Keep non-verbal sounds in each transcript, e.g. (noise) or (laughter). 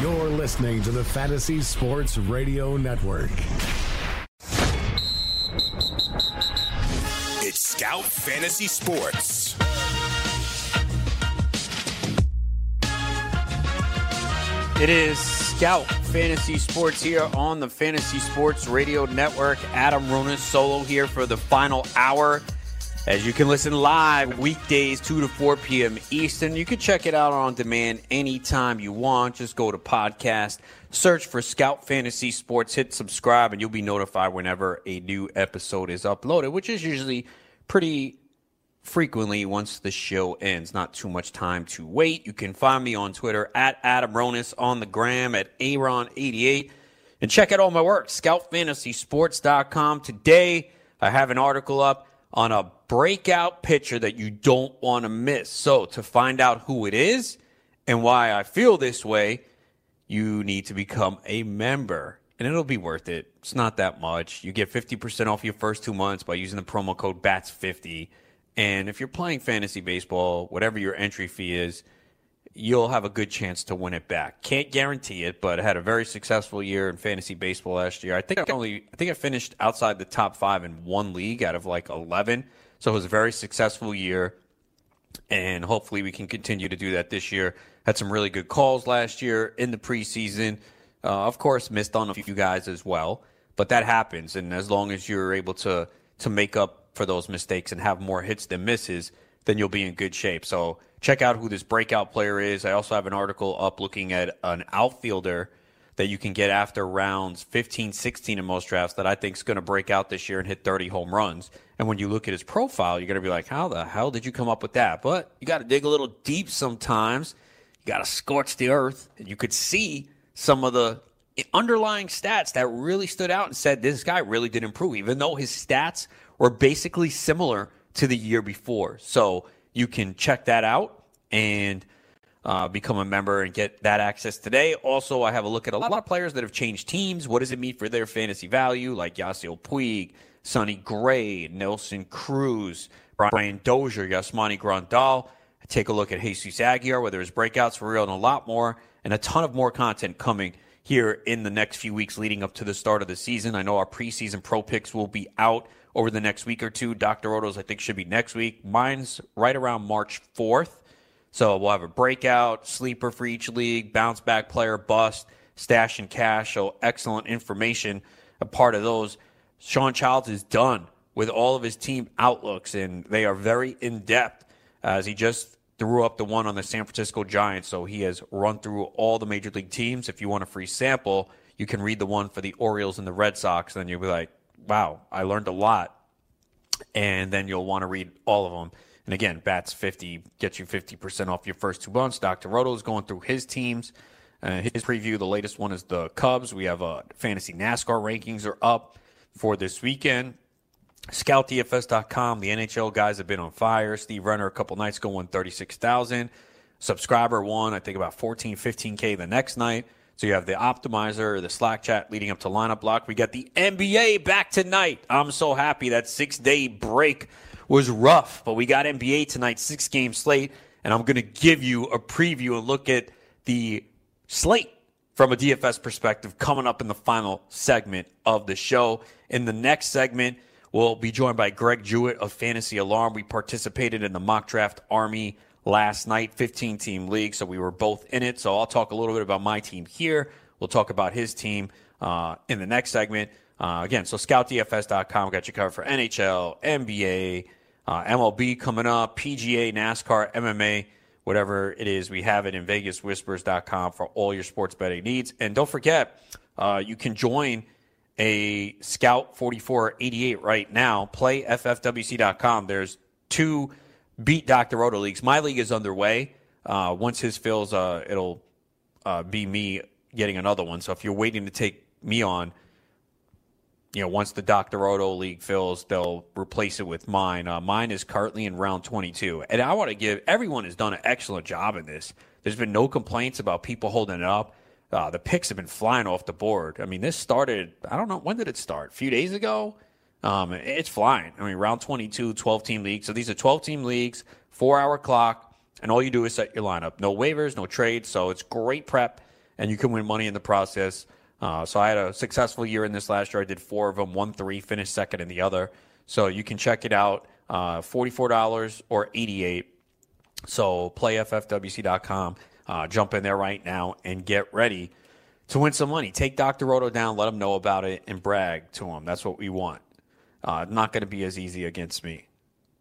You're listening to the Fantasy Sports Radio Network. It's Scout Fantasy Sports. It is Scout Fantasy Sports here on the Fantasy Sports Radio Network. Adam Ronis solo here for the final hour. As you can listen live weekdays 2 to 4 p.m. Eastern. You can check it out on demand anytime you want. Just go to podcast, search for Scout Fantasy Sports, hit subscribe, and you'll be notified whenever a new episode is uploaded, which is usually pretty frequently once the show ends. Not too much time to wait. You can find me on Twitter at Adam Ronis, on the gram at Aaron88. And check out all my work, scoutfantasysports.com. Today, I have an article up on a breakout pitcher that you don't want to miss. So, to find out who it is and why I feel this way, you need to become a member. And it'll be worth it. It's not that much. You get 50% off your first two months by using the promo code BATS50. And if you're playing fantasy baseball, whatever your entry fee is, you'll have a good chance to win it back. Can't guarantee it, but I had a very successful year in fantasy baseball last year. I think I only I think I finished outside the top 5 in one league out of like 11. So it was a very successful year and hopefully we can continue to do that this year. Had some really good calls last year in the preseason. Uh, of course, missed on a few guys as well, but that happens. And as long as you're able to to make up for those mistakes and have more hits than misses, then you'll be in good shape. So check out who this breakout player is. I also have an article up looking at an outfielder that you can get after rounds 15, 16 in most drafts that I think is going to break out this year and hit 30 home runs. And when you look at his profile, you're going to be like, how the hell did you come up with that? But you got to dig a little deep sometimes. You got to scorch the earth. And you could see some of the underlying stats that really stood out and said this guy really did improve, even though his stats were basically similar to the year before. So you can check that out and uh, become a member and get that access today. Also, I have a look at a lot of players that have changed teams. What does it mean for their fantasy value? Like Yasiel Puig, Sonny Gray, Nelson Cruz, Brian Dozier, Yasmani Grandal. Take a look at Jesus Aguilar, whether his breakouts for real, and a lot more, and a ton of more content coming here in the next few weeks leading up to the start of the season. I know our preseason pro picks will be out over the next week or two. Dr. Roto's, I think, should be next week. Mine's right around March 4th. So we'll have a breakout, sleeper for each league, bounce back player, bust, stash and cash. So excellent information. A part of those. Sean Childs is done with all of his team outlooks, and they are very in depth uh, as he just threw up the one on the San Francisco Giants. So he has run through all the major league teams. If you want a free sample, you can read the one for the Orioles and the Red Sox. and Then you'll be like, wow, I learned a lot. And then you'll want to read all of them. And again, Bats 50 gets you 50% off your first two months. Dr. Roto is going through his teams. Uh, his preview, the latest one is the Cubs. We have uh, fantasy NASCAR rankings are up for this weekend. ScoutDFS.com. The NHL guys have been on fire. Steve Renner a couple nights ago won 36,000. Subscriber won, I think, about 14, 15K the next night. So you have the optimizer, the Slack chat leading up to lineup block. We got the NBA back tonight. I'm so happy that six day break was rough, but we got NBA tonight, six game slate. And I'm going to give you a preview and look at the slate from a DFS perspective coming up in the final segment of the show. In the next segment, we'll be joined by Greg Jewett of Fantasy Alarm. We participated in the mock draft army last night, 15 team league, so we were both in it. So I'll talk a little bit about my team here. We'll talk about his team uh, in the next segment. Uh, again, so scoutdfs.com got you covered for NHL, NBA, uh, MLB coming up, PGA, NASCAR, MMA, whatever it is. We have it in VegasWhispers.com for all your sports betting needs. And don't forget, uh, you can join a Scout 4488 right now. Play FFWC.com. There's two beat Dr. Roto leagues. My league is underway. Uh, once his fills, uh, it'll uh, be me getting another one. So if you're waiting to take me on, you know, once the Dr. Roto league fills, they'll replace it with mine. Uh, mine is currently in round 22. And I want to give everyone has done an excellent job in this. There's been no complaints about people holding it up. Uh, the picks have been flying off the board. I mean, this started, I don't know, when did it start? A few days ago? Um, it's flying. I mean, round 22, 12 team leagues. So these are 12 team leagues, four hour clock, and all you do is set your lineup. No waivers, no trades. So it's great prep, and you can win money in the process. Uh, so I had a successful year in this last year. I did four of them, one three, finished second in the other. So you can check it out. Uh, $44 or 88 So playffwc.com. Uh, jump in there right now and get ready to win some money. Take Dr. Roto down, let him know about it, and brag to him. That's what we want. Uh, not going to be as easy against me.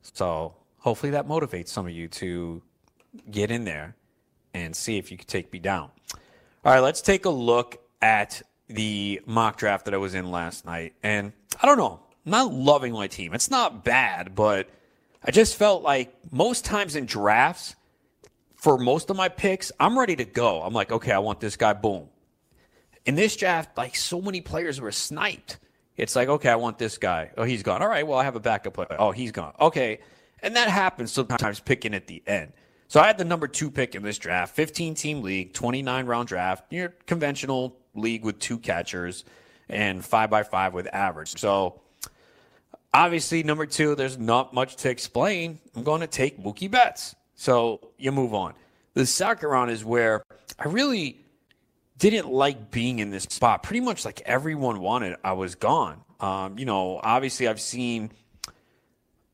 So hopefully that motivates some of you to get in there and see if you can take me down. All right, let's take a look at the mock draft that I was in last night. And I don't know, I'm not loving my team. It's not bad, but I just felt like most times in drafts, for most of my picks, I'm ready to go. I'm like, okay, I want this guy, boom. In this draft, like so many players were sniped. It's like, okay, I want this guy. Oh, he's gone. All right, well, I have a backup player. Oh, he's gone. Okay. And that happens sometimes picking at the end. So I had the number two pick in this draft, 15 team league, 29 round draft, your conventional league with two catchers and five by five with average. So obviously, number two, there's not much to explain. I'm going to take Mookie Betts. So you move on. The second round is where I really didn't like being in this spot. Pretty much like everyone wanted, I was gone. Um, you know, obviously, I've seen.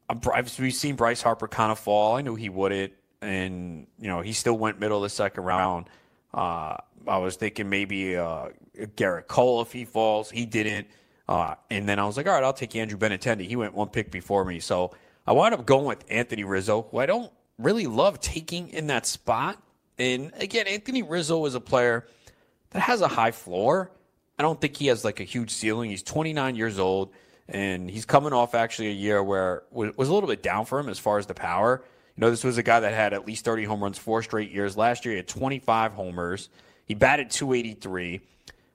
I've, we've seen Bryce Harper kind of fall. I knew he wouldn't, and you know he still went middle of the second round. Uh, I was thinking maybe uh, Gerrit Cole if he falls. He didn't. Uh, and then I was like, all right, I'll take Andrew Benintendi. He went one pick before me. So I wound up going with Anthony Rizzo, who I don't really love taking in that spot. And again, Anthony Rizzo is a player that has a high floor. I don't think he has like a huge ceiling. He's 29 years old, and he's coming off actually a year where was a little bit down for him as far as the power. You know, this was a guy that had at least 30 home runs four straight years. Last year, he had 25 homers. He batted 283,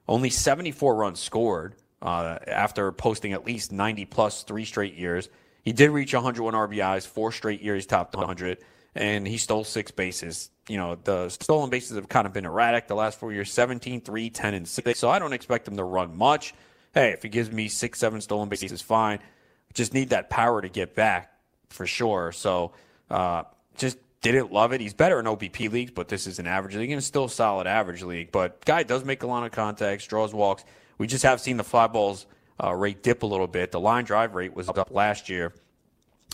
only 74 runs scored uh, after posting at least 90 plus three straight years. He did reach 101 RBIs, four straight years, topped 100, and he stole six bases. You know, the stolen bases have kind of been erratic the last four years 17, 3, 10, and 6. So I don't expect him to run much. Hey, if he gives me six, seven stolen bases, is fine. Just need that power to get back for sure. So uh, just didn't love it. He's better in OBP leagues, but this is an average league and still solid average league. But guy does make a lot of contacts, draws walks. We just have seen the fly balls uh, rate dip a little bit. The line drive rate was up last year,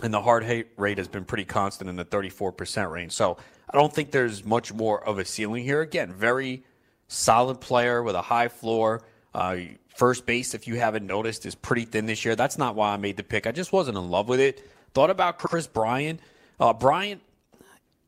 and the hard hit rate has been pretty constant in the 34% range. So I don't think there's much more of a ceiling here. Again, very solid player with a high floor. Uh, first base, if you haven't noticed, is pretty thin this year. That's not why I made the pick. I just wasn't in love with it. Thought about Kris Bryant. Uh, Bryant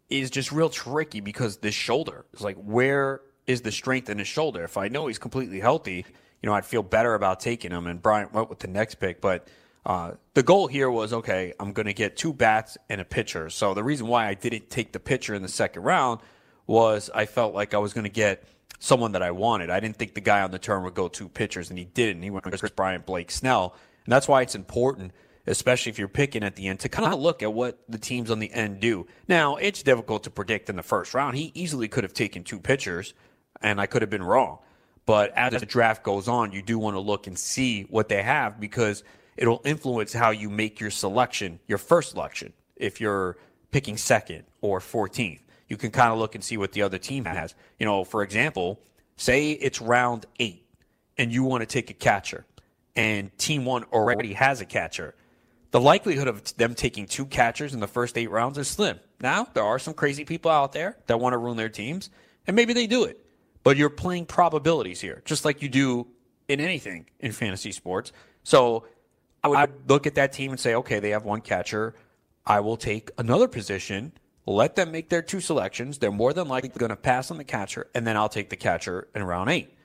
is just real tricky because this shoulder is like, where is the strength in his shoulder? If I know he's completely healthy, you know, I'd feel better about taking him. And Bryant went with the next pick. But uh, the goal here was okay, I'm going to get two bats and a pitcher. So the reason why I didn't take the pitcher in the second round was I felt like I was going to get someone that I wanted. I didn't think the guy on the turn would go two pitchers, and he didn't. He went with Kris Bryant, Blake Snell. And that's why it's important especially if you're picking at the end, to kind of look at what the teams on the end do. Now, it's difficult to predict in the first round. He easily could have taken two pitchers, and I could have been wrong. But as the draft goes on, you do want to look and see what they have because it'll influence how you make your selection, your first selection. If you're picking second or 14th, you can kind of look and see what the other team has. You know, for example, say it's round eight and you want to take a catcher and team one already has a catcher the likelihood of them taking two catchers in the first eight rounds is slim. Now, there are some crazy people out there that want to ruin their teams, and maybe they do it. But you're playing probabilities here, just like you do in anything in fantasy sports. So I would look at that team and say, okay, they have one catcher. I will take another position, let them make their two selections. They're more than likely going to pass on the catcher, and then I'll take the catcher in round eight.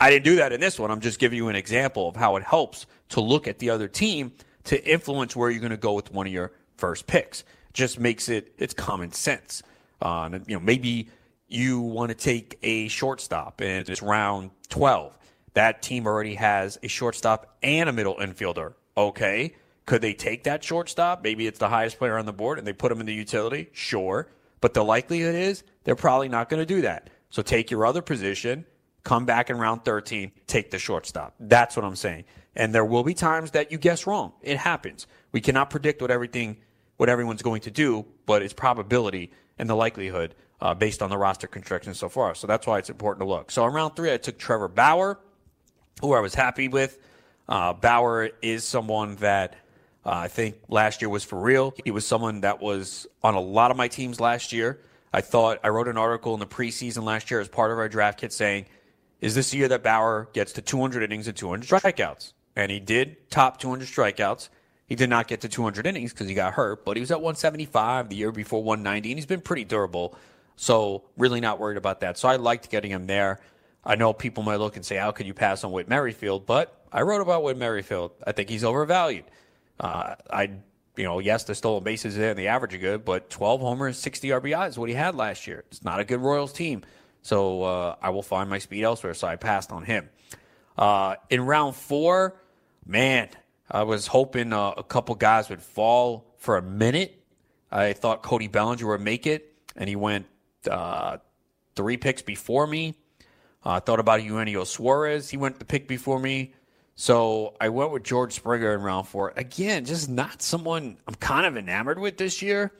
I didn't do that in this one. I'm just giving you an example of how it helps to look at the other team to influence where you're going to go with one of your first picks. Just makes it it's common sense. Uh, you know, maybe you want to take a shortstop and it's round 12. That team already has a shortstop and a middle infielder. Okay. Could they take that shortstop? Maybe it's the highest player on the board and they put him in the utility. Sure. But the likelihood is they're probably not going to do that. So take your other position, come back in round 13, take the shortstop. That's what I'm saying. And there will be times that you guess wrong. It happens. We cannot predict what everything, what everyone's going to do, but it's probability and the likelihood uh, based on the roster construction so far. So that's why it's important to look. So in round three, I took Trevor Bauer, who I was happy with. Uh, Bauer is someone that uh, I think last year was for real. He was someone that was on a lot of my teams last year. I thought I wrote an article in the preseason last year as part of our draft kit saying, "Is this the year that Bauer gets to 200 innings and 200 strikeouts?" And he did top 200 strikeouts. He did not get to 200 innings because he got hurt, but he was at 175 the year before 190, and he's been pretty durable. So really not worried about that. So I liked getting him there. I know people might look and say, "How could you pass on Whit Merrifield?" But I wrote about Whit Merrifield. I think he's overvalued. Uh, I, you know, yes, the stolen bases and the average are good, but 12 homers, 60 RBIs is what he had last year. It's not a good Royals team. So uh, I will find my speed elsewhere. So I passed on him. Uh, in round four, man, I was hoping uh, a couple guys would fall for a minute. I thought Cody Bellinger would make it, and he went uh, three picks before me. I thought about Eugenio Suarez. He went the pick before me. So I went with George Springer in round four. Again, just not someone I'm kind of enamored with this year.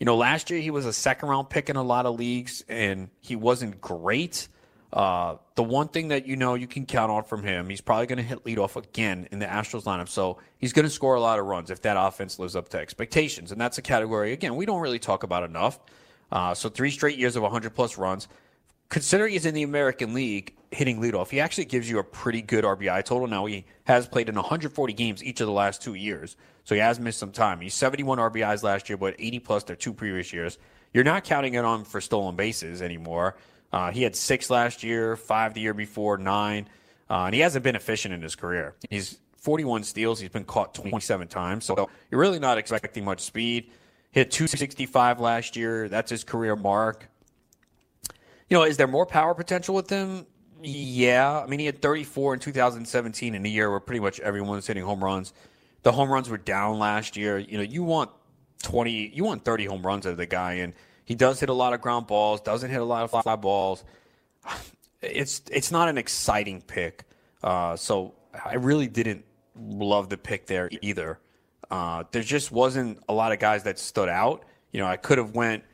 You know, last year he was a second round pick in a lot of leagues and he wasn't great. Uh, the one thing that you know you can count on from him, he's probably going to hit leadoff again in the Astros lineup. So he's going to score a lot of runs if that offense lives up to expectations. And that's a category, again, we don't really talk about enough. Uh, so three straight years of 100 plus runs considering he's in the American League hitting leadoff, he actually gives you a pretty good RBI total. Now, he has played in 140 games each of the last two years, so he has missed some time. He's 71 RBIs last year, but 80 plus their two previous years. You're not counting it on for stolen bases anymore. Uh, he had six last year, five the year before, nine, uh, and he hasn't been efficient in his career. He's 41 steals. He's been caught 27 times, so you're really not expecting much speed. Hit 265 last year. That's his career mark you know, is there more power potential with him? Yeah. I mean, he had 34 in 2017 in a year where pretty much everyone was hitting home runs. The home runs were down last year. You know, you want 20, you want 30 home runs out of the guy, and he does hit a lot of ground balls, doesn't hit a lot of fly balls. (sighs) It's it's not an exciting pick. Uh, so I really didn't love the pick there either. Uh, there just wasn't a lot of guys that stood out. You know, I could have went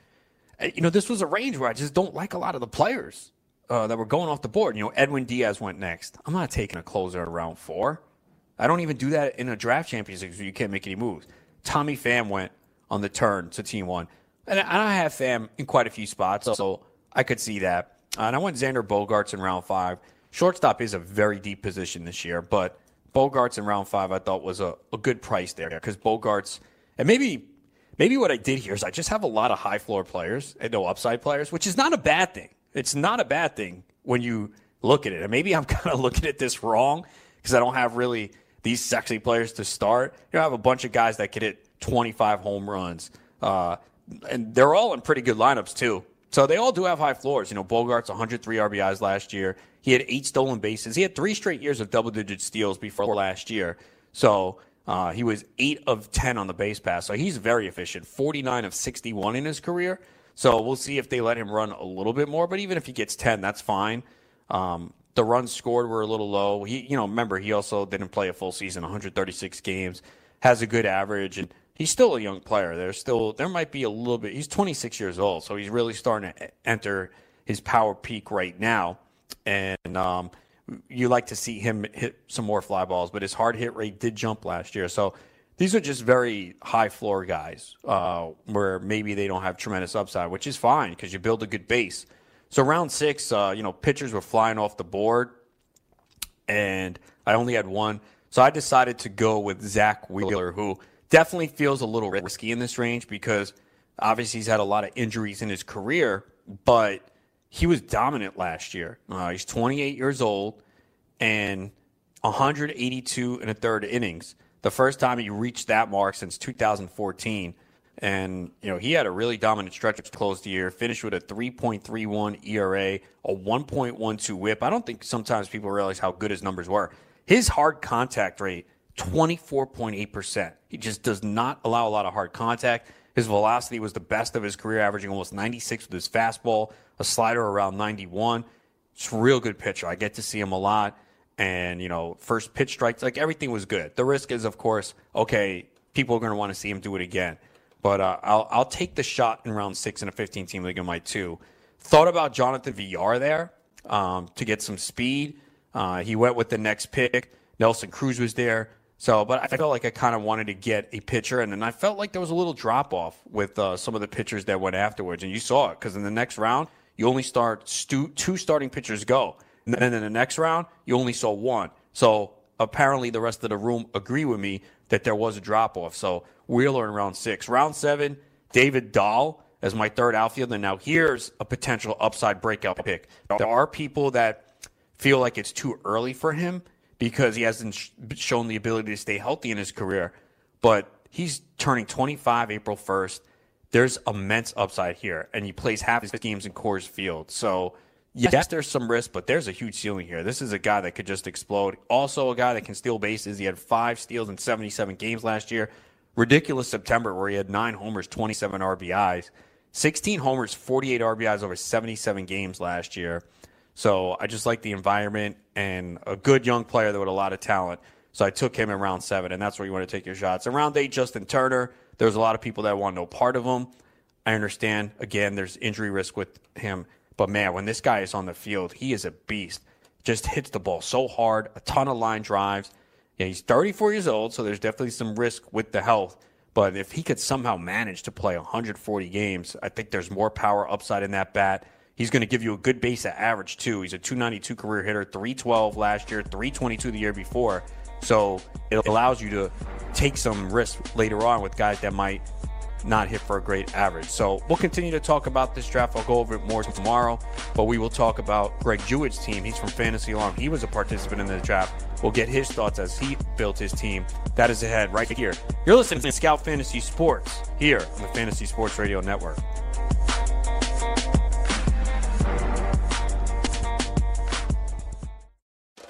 you know, this was a range where I just don't like a lot of the players uh, that were going off the board. You know, Edwin Diaz went next. I'm not taking a closer at round four. I don't even do that in a draft championship so you can't make any moves. Tommy Pham went on the turn to team one. And I have Pham in quite a few spots, so I could see that. Uh, and I went Xander Bogaerts in round five. Shortstop is a very deep position this year, but Bogaerts in round five I thought was a, a good price there because Bogaerts, and maybe maybe what I did here is I just have a lot of high floor players and no upside players, which is not a bad thing. It's not a bad thing when you look at it. And maybe I'm (laughs) kind of looking at this wrong because I don't have really these sexy players to start. You know, I have a bunch of guys that could hit 25 home runs. Uh, and they're all in pretty good lineups too. So they all do have high floors. You know, Bogaerts 103 RBIs last year. He had eight stolen bases. He had three straight years of double digit steals before last year. So uh, he was 8 of 10 on the base pass, so he's very efficient. 49 of 61 in his career. So we'll see if they let him run a little bit more, but even if he gets 10, that's fine. Um, the runs scored were a little low. He, you know, remember he also didn't play a full season, 136 games, has a good average, and he's still a young player. There's still there might be a little bit. He's 26 years old, so he's really starting to enter his power peak right now. And um, you like to see him hit some more fly balls, but his hard hit rate did jump last year. So these are just very high floor guys uh, where maybe they don't have tremendous upside, which is fine because you build a good base. So round six, uh, you know, pitchers were flying off the board, and I only had one. So I decided to go with Zack Wheeler, who definitely feels a little risky in this range because obviously he's had a lot of injuries in his career, but he was dominant last year. Uh, he's 28 years old and 182 and a third innings. The first time he reached that mark since 2014. And, you know, he had a really dominant stretch to close the year, finished with a 3.31 ERA, a 1.12 whip. I don't think sometimes people realize how good his numbers were. His hard contact rate, 24.8%. He just does not allow a lot of hard contact. His velocity was the best of his career, averaging almost 96 with his fastball, a slider around 91. It's a real good pitcher. I get to see him a lot. And, you know, first pitch strikes, like everything was good. The risk is, of course, okay, people are going to want to see him do it again. But uh, I'll, I'll take the shot in round six in a 15 team league in my two. Thought about Jonathan Villar there um, to get some speed. Uh, he went with the next pick. Nelson Cruz was there. So, but I felt like I kind of wanted to get a pitcher, and then I felt like there was a little drop off with uh, some of the pitchers that went afterwards, and you saw it because in the next round you only start stu- two starting pitchers go, and then in the next round you only saw one. So apparently the rest of the room agree with me that there was a drop off. So Wheeler in round six, round seven, David Dahl as my third outfielder. Now here's a potential upside breakout pick. There are people that feel like it's too early for him because he hasn't sh- shown the ability to stay healthy in his career. But he's turning 25 April 1st. There's immense upside here, and he plays half his games in Coors Field. So, yes, there's some risk, but there's a huge ceiling here. This is a guy that could just explode. Also, a guy that can steal bases. He had five steals in 77 games last year. Ridiculous September where he had nine homers, 27 RBIs, 16 homers, 48 RBIs over 77 games last year. So I just like the environment and a good young player that with a lot of talent. So I took him in round seven, and that's where you want to take your shots. In round eight, Justin Turner. There's a lot of people that want no part of him. I understand. Again, there's injury risk with him. But man, when this guy is on the field, he is a beast. Just hits the ball so hard, a ton of line drives. Yeah, he's 34 years old, so there's definitely some risk with the health. But if he could somehow manage to play 140 games, I think there's more power upside in that bat. He's going to give you a good base at average, too. He's a 292 career hitter, 312 last year, 322 the year before. So it allows you to take some risk later on with guys that might not hit for a great average. So we'll continue to talk about this draft. I'll go over it more tomorrow, but we will talk about Greg Jewett's team. He's from Fantasy Alarm. He was a participant in the draft. We'll get his thoughts as he built his team. That is ahead right here. You're listening to Scout Fantasy Sports here on the Fantasy Sports Radio Network.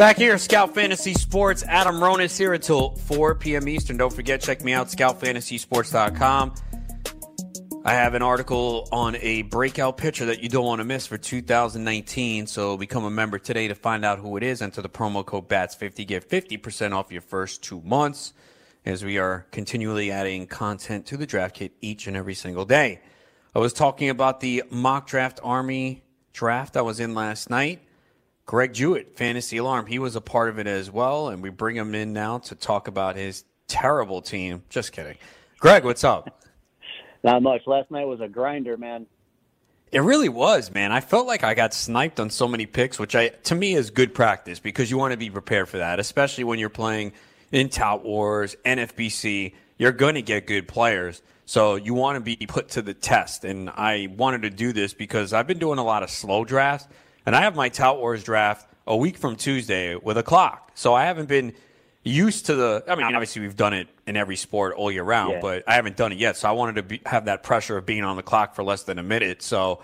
Back here, Scout Fantasy Sports. Adam Ronis here until 4 p.m. Eastern. Don't forget, check me out, scoutfantasysports.com. I have an article on a breakout pitcher that you don't want to miss for 2019. So become a member today to find out who it is. Enter the promo code BATS50. Get 50% off your first two months as we are continually adding content to the draft kit each and every single day. I was talking about the mock draft army draft I was in last night. Greg Jewett, Fantasy Alarm, he was a part of it as well, and we bring him in now to talk about his terrible team. Just kidding. Greg, what's up? Not much. Last night was a grinder, man. It really was, man. I felt like I got sniped on so many picks, which I to me is good practice because you want to be prepared for that, especially when you're playing in Tout Wars, NFBC. You're going to get good players. So you want to be put to the test. And I wanted to do this because I've been doing a lot of slow drafts, and I have my Tout Wars draft a week from Tuesday with a clock. So I haven't been used to the. I mean, obviously we've done it in every sport all year round, Yeah. but I haven't done it yet. So I wanted to be, have that pressure of being on the clock for less than a minute. So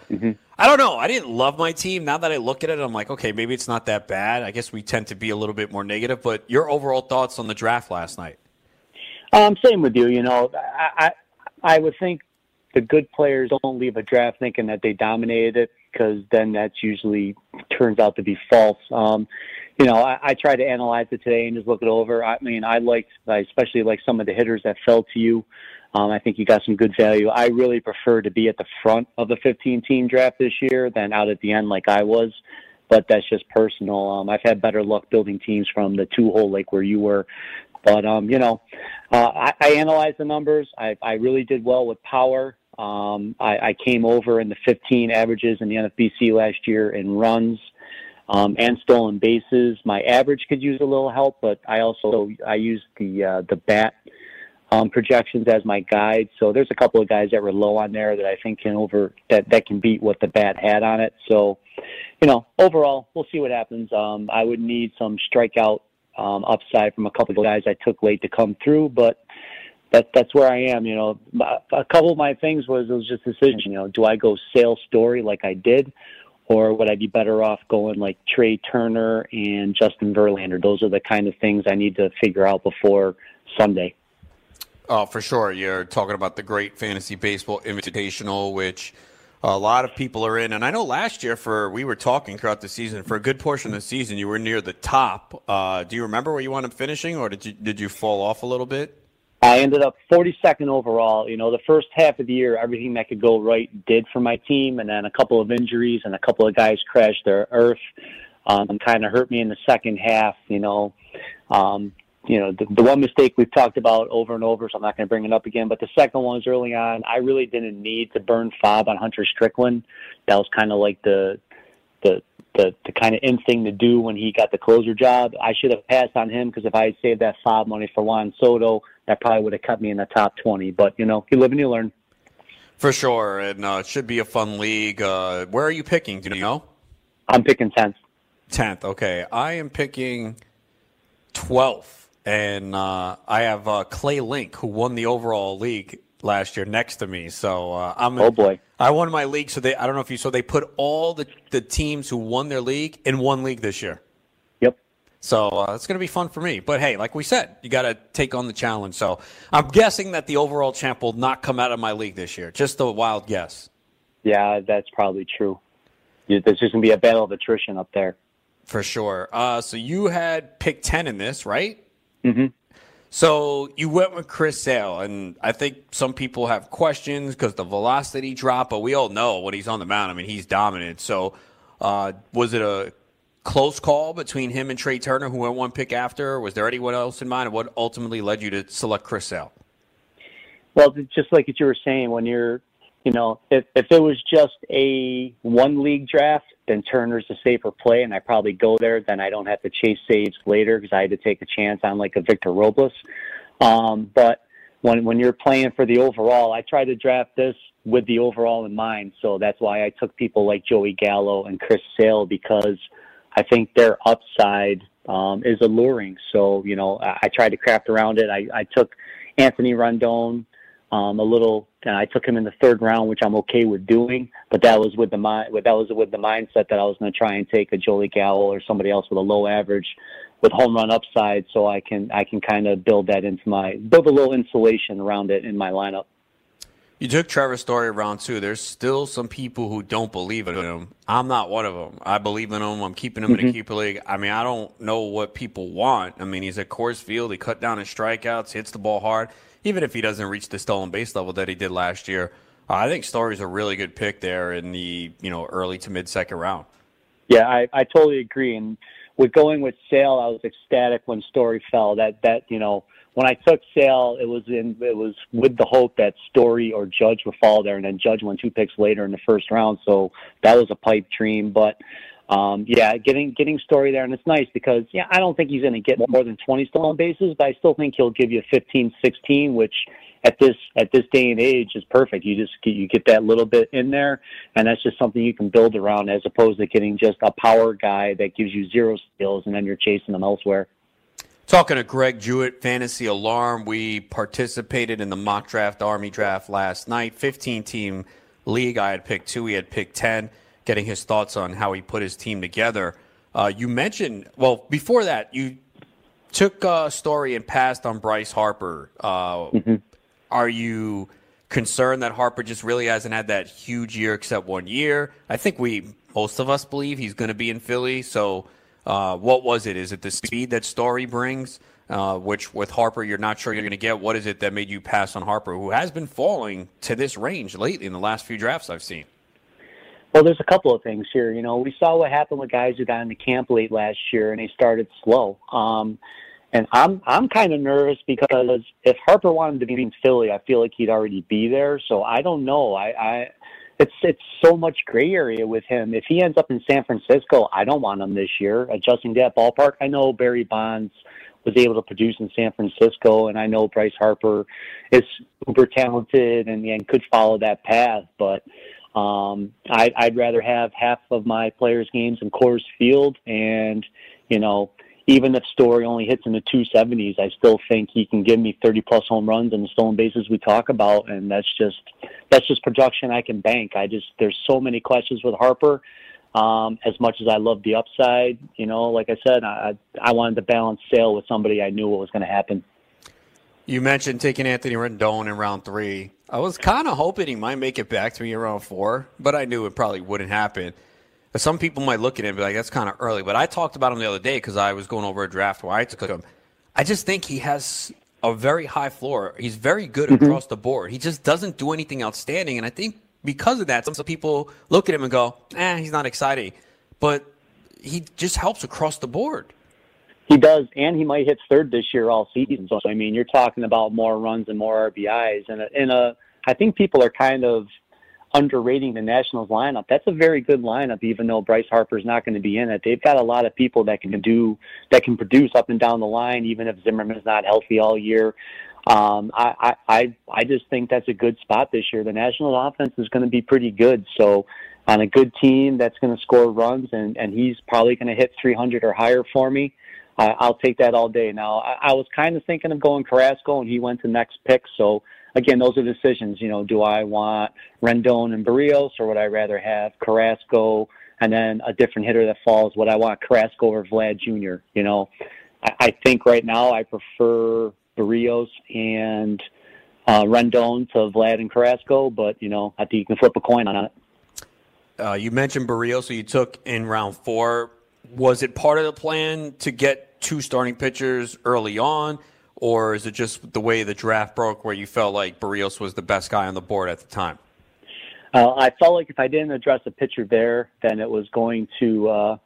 I don't know. I didn't love my team. Now that I look at it, I'm like, okay, maybe it's not that bad. I guess we tend to be a little bit more negative. But your overall thoughts on the draft last night? Um, same with you. You know, I, I would think the good players don't leave a draft thinking that they dominated it because then that's usually turns out to be false. Um, you know, I, I tried to analyze it today and just look it over. I mean, I liked, I especially like some of the hitters that fell to you. Um, I think you got some good value. I really prefer to be at the front of the 15 team draft this year than out at the end like I was. But that's just personal. Um, I've had better luck building teams from the two hole like where you were But um, you know, uh, I, I analyzed the numbers. I, I really did well with power. Um, I, I came over in the 15 averages in the NFBC last year in runs um, and stolen bases. My average could use a little help, but I also I used the uh, the bat um, projections as my guide. So there's a couple of guys that were low on there that I think can over that that can beat what the bat had on it. So, you know, overall, we'll see what happens. Um, I would need some strikeout um, upside from a couple of guys I took late to come through, but that that's where I am. You know, a couple of my things was it was just decision. You know, do I go sales story like I did, or would I be better off going like Trea Turner and Justin Verlander? Those are the kind of things I need to figure out before Sunday. Oh, for sure. You're talking about the Great Fantasy Baseball Invitational, which a lot of people are in. And I know last year, for we were talking throughout the season, for a good portion of the season, you were near the top. Uh, do you remember where you wound up finishing, or did you did you fall off a little bit? I ended up 42nd overall. You know, the first half of the year, everything that could go right did for my team, and then a couple of injuries and a couple of guys crashed their earth. Um, kind of hurt me in the second half. You know, um, you know, the, the one mistake we've talked about over and over, so I'm not going to bring it up again. But the second one was early on. I really didn't need to burn FAAB on Hunter Strickland. That was kind of like the the the, the kind of in thing to do when he got the closer job. I should have passed on him because if I had saved that FAAB money for Juan Soto, that probably would have kept me in the top 20. But, you know, you live and you learn. For sure. And uh, it should be a fun league. Uh, where are you picking? Do you know? I'm picking 10th. 10th. Okay. I am picking 12th and uh, I have uh, Clay Link, who won the overall league last year, next to me. So uh, I'm. Oh boy! I won my league, so they. I don't know if you. So they put all the the teams who won their league in one league this year. Yep. So uh, it's going to be fun for me. But hey, like we said, you got to take on the challenge. So I'm guessing that the overall champ will not come out of my league this year. Just a wild guess. Yeah, that's probably true. There's just going to be a battle of attrition up there. For sure. Uh, so you had pick 10 in this, right? Mm-hmm. So you went with Chris Sale, and I think some people have questions because the velocity drop, but we all know when he's on the mound, I mean, he's dominant. So uh, was it a close call between him and Trea Turner, who went one pick after? Was there anyone else in mind? And what ultimately led you to select Chris Sale? Well, just like you were saying, when you're, you know, if, if it was just a one league draft, then Turner's a safer play, and I probably go there. Then I don't have to chase saves later because I had to take a chance on like a Victor Robles. Um, but when when you're playing for the overall, I try to draft this with the overall in mind. So that's why I took people like Joey Gallo and Chris Sale because I think their upside um, is alluring. So you know, I, I tried to craft around it. I, I took Anthony Rendon um, a little. And I took him in the third round, which I'm okay with doing. But that was with the mind. That was with the mindset that I was going to try and take a Joey Gallo or somebody else with a low average, with home run upside, so I can I can kind of build that into my build a little insulation around it in my lineup. You took Trevor Story around too. There's still some people who don't believe in him. I'm not one of them. I believe in him. I'm keeping him mm-hmm. in a keeper league. I mean, I don't know what people want. I mean, he's at Coors Field. He cut down his strikeouts, hits the ball hard even if he doesn't reach the stolen base level that he did last year. I think Story's a really good pick there in the you know early to mid second round. Yeah, I, I totally agree. And with going with Sale, I was ecstatic when Story fell. That that you know when I took Sale, it was in it was with the hope that Story or Judge would fall there, and then Judge went two picks later in the first round. So that was a pipe dream, but um, yeah, getting getting Story there, and it's nice because yeah, I don't think he's going to get more than 20 stolen bases, but I still think he'll give you 15, 16, which at this at this day and age is perfect. You just get, you get that little bit in there, and that's just something you can build around as opposed to getting just a power guy that gives you zero skills and then you're chasing them elsewhere. Talking to Greg Jewett, Fantasy Alarm, we participated in the mock draft Army draft last night, 15 team league. I had picked two, he had picked 10 getting his thoughts on how he put his team together. Uh, you mentioned, well, before that, you took a story and passed on Bryce Harper. Uh, mm-hmm. Are you concerned that Harper just really hasn't had that huge year except one year? I think we, most of us believe he's going to be in Philly. So, uh, what was it? Is it the speed that Story brings? Uh, which with Harper you're not sure you're going to get. What is it that made you pass on Harper, who has been falling to this range lately in the last few drafts I've seen? Well, there's a couple of things here. You know, we saw what happened with guys who got into camp late last year and they started slow. Um, And I'm I'm kind of nervous because if Harper wanted to be in Philly, I feel like he'd already be there. So I don't know. I, I it's it's so much gray area with him. If he ends up in San Francisco, I don't want him this year. Adjusting to that ballpark, I know Barry Bonds was able to produce in San Francisco, and I know Bryce Harper is uber talented and, and could follow that path. But um, I, I'd rather have half of my players' games in Coors Field, and you know even if Story only hits in the 270s, I still think he can give me 30 plus home runs and the stolen bases we talk about, and that's just that's just production I can bank. I just there's so many questions with Harper. Um, as much as I love the upside, you know, like I said, I I wanted to balance Sale with somebody I knew what was going to happen. You mentioned taking Anthony Rendon in round three. I was kind of hoping he might make it back to me around four, but I knew it probably wouldn't happen. Some people might look at it and be like, that's kind of early. But I talked about him the other day because I was going over a draft where I had to took him. I just think he has a very high floor. He's very good mm-hmm. across the board. He just doesn't do anything outstanding. And I think because of that, some people look at him and go, eh, he's not exciting. But he just helps across the board. He does, and he might hit third this year all season. So I mean, you're talking about more runs and more RBIs, and and a, I think people are kind of underrating the Nationals lineup. That's a very good lineup, even though Bryce Harper's not going to be in it. They've got a lot of people that can do that can produce up and down the line, even if Zimmerman's not healthy all year. Um, I, I I just think that's a good spot this year. The Nationals offense is going to be pretty good. So on a good team that's going to score runs, and and he's probably going to hit 300 or higher for me. I, I'll take that all day. Now I, I was kind of thinking of going Carrasco, and he went to next pick. So again, those are decisions. You know, do I want Rendon and Berrios, or would I rather have Carrasco and then a different hitter that falls? Would I want Carrasco or Vlad Jr.? You know, I, I think right now I prefer Berrios and uh, Rendon to Vlad and Carrasco, but you know, I think you can flip a coin on it. Uh, you mentioned Berrios, so you took in round four. Was it part of the plan to get two starting pitchers early on? or is it just the way the draft broke where you felt like Berrios was the best guy on the board at the time? Uh, I felt like if I didn't address a pitcher there, then it was going to uh,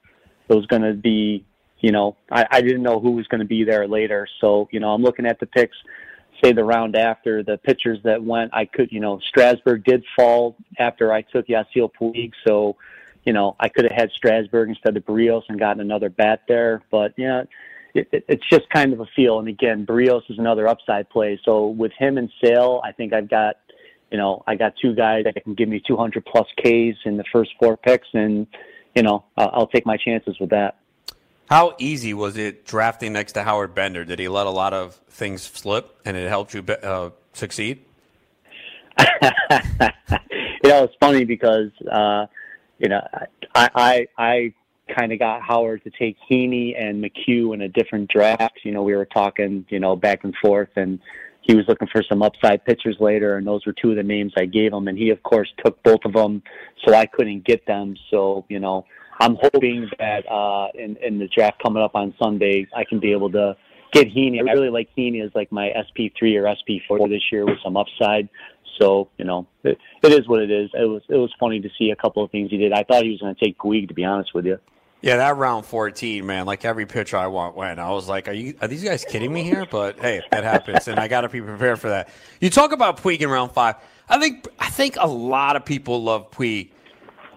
it was going to be you know I, I didn't know who was going to be there later. So you know I'm looking at the picks, say the round after the pitchers that went. I could you know Strasburg did fall after I took Yasiel Puig, so you know I could have had Strasburg instead of Berrios and gotten another bat there. But yeah, it, it, it's just kind of a feel. And again, Berrios is another upside play. So with him and Sale, I think I've got, you know, I got two guys that can give me 200 plus Ks in the first four picks, and you know, I'll, I'll take my chances with that. How easy was it drafting next to Howard Bender? Did he let a lot of things slip, and it helped you uh, succeed? (laughs) you know, it's funny because uh, you know I I I kind of got Howard to take Heaney and McHugh in a different draft. You know, we were talking, you know, back and forth, and he was looking for some upside pitchers later, and those were two of the names I gave him. And he, of course, took both of them, so I couldn't get them. So, you know, I'm hoping that uh, in, in the draft coming up on Sunday, I can be able to get Heaney. I really like Heaney as like my SP3 or SP4 this year with some upside. So you know, it, it is what it is. It was it was funny to see a couple of things he did. I thought he was going to take Puig, to be honest with you. Yeah, that round 14, man, like every pitch I want went. I was like, are you are these guys kidding me here? But hey, that happens and I got to be prepared for that. You talk about Puig in round 5. I think I think a lot of people love Puig.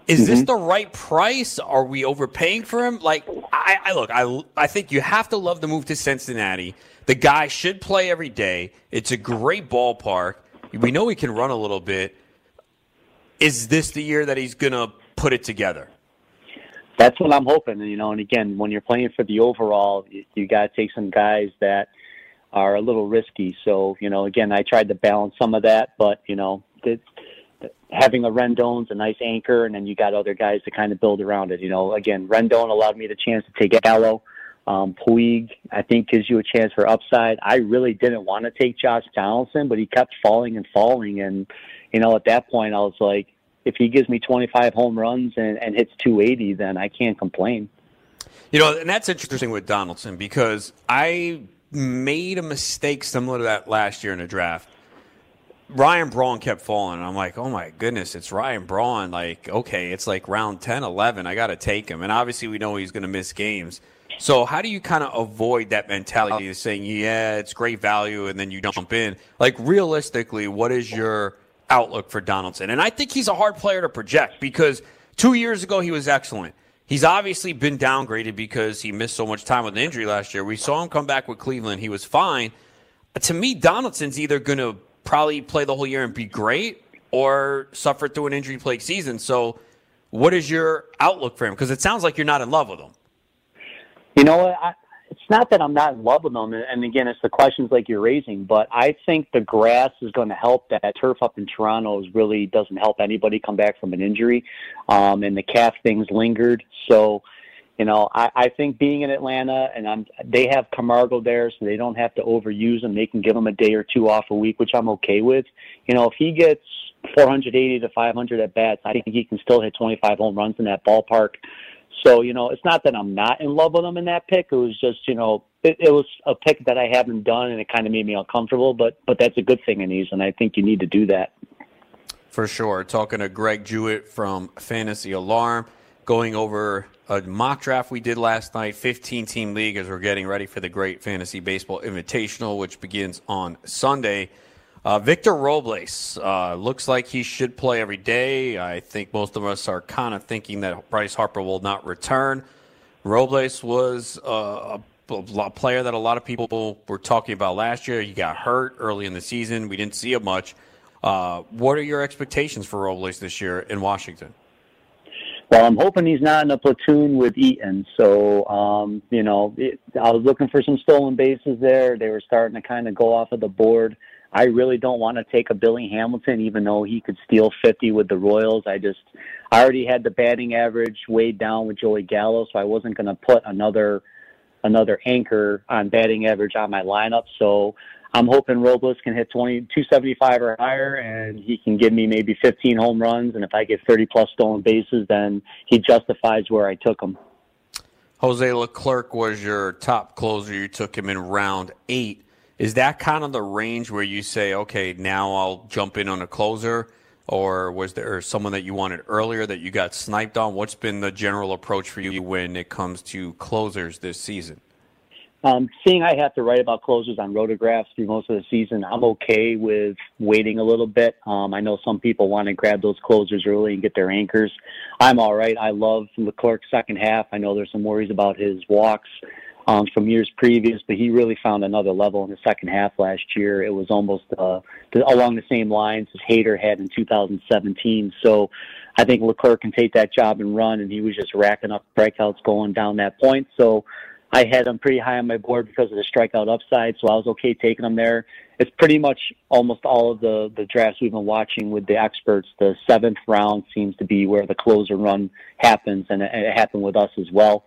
Is mm-hmm. this the right price? Are we overpaying for him? Like I, I look, I I think you have to love the move to Cincinnati. The guy should play every day. It's a great ballpark. We know he can run a little bit. Is this the year that he's going to put it together? that's what I'm hoping. You know, and again, when you're playing for the overall, you, got to take some guys that are a little risky. So, you know, again, I tried to balance some of that, but you know, having a Rendon's a nice anchor, and then you got other guys to kind of build around it. You know, again, Rendon allowed me the chance to take Gallo. Um, Puig, I think, gives you a chance for upside. I really didn't want to take Josh Donaldson, but he kept falling and falling, and you know, at that point, I was like, if he gives me 25 home runs and, and hits 280, then I can't complain. You know, and that's interesting with Donaldson because I made a mistake similar to that last year in the draft. Ryan Braun kept falling. I'm like, oh my goodness, it's Ryan Braun. Like, okay, it's like round 10, 11. I got to take him. And obviously, we know he's going to miss games. So how do you kind of avoid that mentality of saying, yeah, it's great value, and then you jump in? Like realistically, what is your outlook for Donaldson? And I think he's a hard player to project because two years ago he was excellent. He's obviously been downgraded because he missed so much time with an injury last year. We saw him come back with Cleveland; he was fine. To me, Donaldson's either going to probably play the whole year and be great, or suffer through an injury-plagued season. So, what is your outlook for him? Because it sounds like you're not in love with him. You know what? I, it's not that I'm not in love with them, and again, it's the questions like you're raising. But I think the grass is going to help. That turf up in Toronto is really doesn't help anybody come back from an injury, um, and the calf things lingered. So, you know, I, I think being in Atlanta, and I'm they have Camargo there, so they don't have to overuse him. They can give him a day or two off a week, which I'm okay with. You know, if he gets 480 to 500 at bats, I think he can still hit 25 home runs in that ballpark. So, you know, it's not that I'm not in love with him in that pick. It was just, you know, it, it was a pick that I haven't done and it kind of made me uncomfortable, but but that's a good thing in these and I think you need to do that. For sure. Talking to Greg Jewett from Fantasy Alarm, going over a mock draft we did last night, 15 team league as we're getting ready for the Great Fantasy Baseball Invitational, which begins on Sunday. Uh, Victor Robles uh, looks like he should play every day. I think most of us are kind of thinking that Bryce Harper will not return. Robles was uh, a, a player that a lot of people were talking about last year. He got hurt early in the season. We didn't see him much. Uh, what are your expectations for Robles this year in Washington? Well, I'm hoping he's not in a platoon with Eaton. So, um, you know, it, I was looking for some stolen bases there. They were starting to kind of go off of the board. I really don't want to take a Billy Hamilton, even though he could steal 50 with the Royals. I just, I already had the batting average weighed down with Joey Gallo, so I wasn't going to put another, another anchor on batting average on my lineup. So I'm hoping Robles can hit 20, 275 or higher, and he can give me maybe 15 home runs. And if I get 30 plus stolen bases, then he justifies where I took him. Jose Leclerc was your top closer. You took him in round eight. Is that kind of the range where you say, okay, now I'll jump in on a closer? Or was there someone that you wanted earlier that you got sniped on? What's been the general approach for you when it comes to closers this season? Um, seeing I have to write about closers on rotographs through most of the season, I'm okay with waiting a little bit. Um, I know some people want to grab those closers early and get their anchors. I'm all right. I love Leclerc's second half. I know there's some worries about his walks um, from years previous, but he really found another level in the second half last year. It was almost uh, along the same lines as Hader had in 2017. So I think Leclerc can take that job and run, and he was just racking up strikeouts going down that point. So I had him pretty high on my board because of the strikeout upside, so I was okay taking him there. It's pretty much almost all of the the drafts we've been watching with the experts. The seventh round seems to be where the closer run happens, and it, it happened with us as well.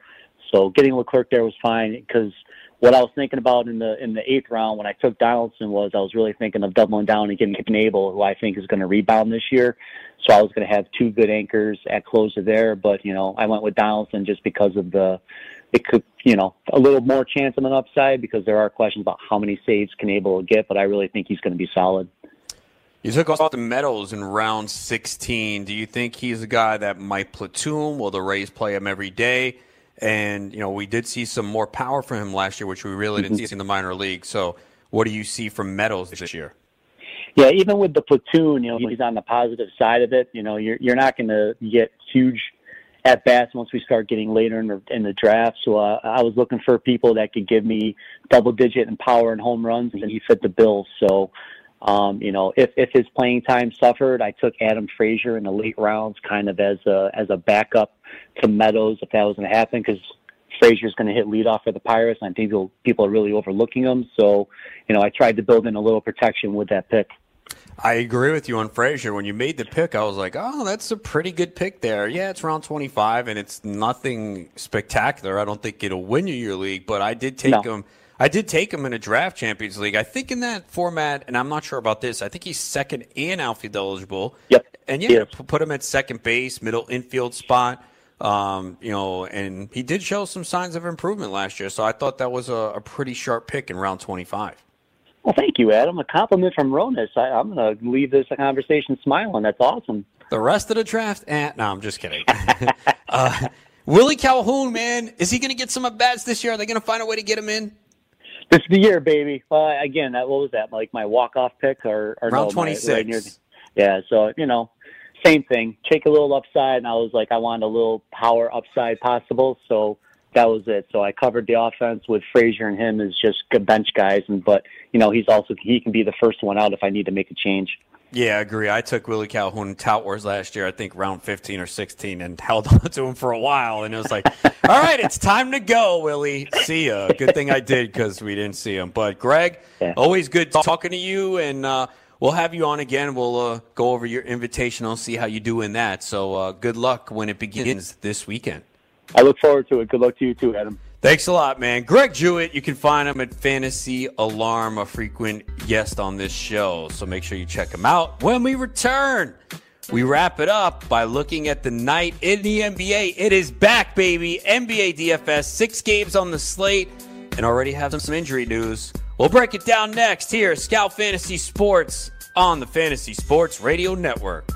So getting Leclerc there was fine because what I was thinking about in the in the eighth round when I took Donaldson was I was really thinking of doubling down and getting Knebel, who I think is going to rebound this year. So I was going to have two good anchors at closer there, but you know I went with Donaldson just because of the it could you know a little more chance on an upside because there are questions about how many saves Knebel will get, but I really think he's going to be solid. You took Austin Meadows in round 16. Do you think he's a guy that might platoon? Will the Rays play him every day? And, you know, we did see some more power from him last year, which we really didn't mm-hmm. see in the minor league. So, what do you see from Meadows this year? Yeah, even with the platoon, you know, he's on the positive side of it. You know, you're you're not going to get huge at bats once we start getting later in the, in the draft. So uh, I was looking for people that could give me double digit in power and home runs, and he fit the bill. So um, you know, if, if his playing time suffered, I took Adam Frazier in the late rounds kind of as a, as a backup to Meadows if that was going to happen because Frazier's going to hit leadoff for the Pirates. And I think people, people are really overlooking him. So, you know, I tried to build in a little protection with that pick. I agree with you on Frazier. When you made the pick, I was like, oh, that's a pretty good pick there. Yeah, it's round 25, and it's nothing spectacular. I don't think it'll win you your league, but I did take no. him – I did take him in a draft Champions League. I think in that format, and I'm not sure about this. I think he's second and outfield eligible. Yep. And yeah, put him at second base, middle infield spot. Um, you know, and he did show some signs of improvement last year. So I thought that was a, a pretty sharp pick in round 25. Well, thank you, Adam. A compliment from Ronis. I, am going to leave this conversation smiling. That's awesome. The rest of the draft, eh, no, I'm just kidding. (laughs) uh, Willie Calhoun, man, is he going to get some at bats this year? Are they going to find a way to get him in? This is the year, baby. Well, again, that what was that? Like my walk off pick or, or round no, twenty six? Yeah, so you know, same thing. Take a little upside, and I was like, I wanted a little power upside possible, so that was it. So I covered the offense with Frazier and him as just good bench guys, and but you know he's also he can be the first one out if I need to make a change. Yeah, I agree. I took Willie Calhoun Wars last year, I think round 15 or 16, and (laughs) held on to him for a while. And it was like, (laughs) all right, it's time to go, Willie. See ya. Good thing I did because we didn't see him. But, Greg, yeah. always good talking to you. And uh, we'll have you on again. We'll uh, go over your invitational, see how you do in that. So uh, good luck when it begins this weekend. I look forward to it. Good luck to you too, Adam. Thanks a lot, man. Greg Jewett, you can find him at Fantasy Alarm, a frequent guest on this show. So make sure you check him out. When we return, we wrap it up by looking at the night in the NBA. It is back, baby. NBA DFS, six games on the slate, and already have some injury news. We'll break it down next here, Scout Fantasy Sports on the Fantasy Sports Radio Network.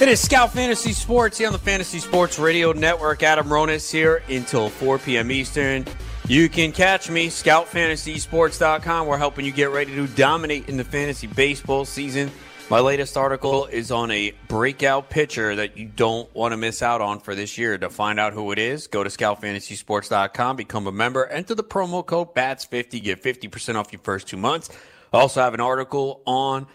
It is Scout Fantasy Sports here on the Fantasy Sports Radio Network. Adam Ronis here until 4 p.m. Eastern. You can catch me, scoutfantasysports.com. We're helping you get ready to dominate in the fantasy baseball season. My latest article is on a breakout pitcher that you don't want to miss out on for this year. To find out who it is, go to scoutfantasysports.com, become a member, enter the promo code BATS50, get 50% off your first two months. I also have an article on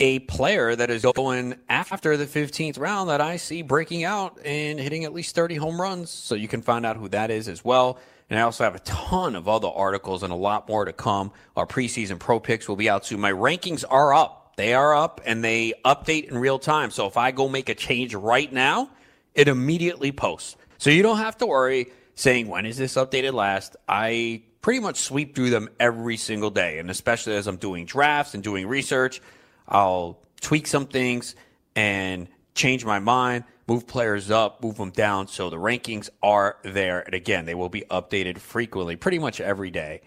a player that is going after the 15th round that I see breaking out and hitting at least 30 home runs. So you can find out who that is as well. And I also have a ton of other articles and a lot more to come. Our preseason pro picks will be out soon. My rankings are up. They are up and they update in real time. So if I go make a change right now, it immediately posts. So you don't have to worry saying, when is this updated last? I pretty much sweep through them every single day. And especially as I'm doing drafts and doing research, I'll tweak some things and change my mind, move players up, move them down. So the rankings are there. And again, they will be updated frequently, pretty much every day.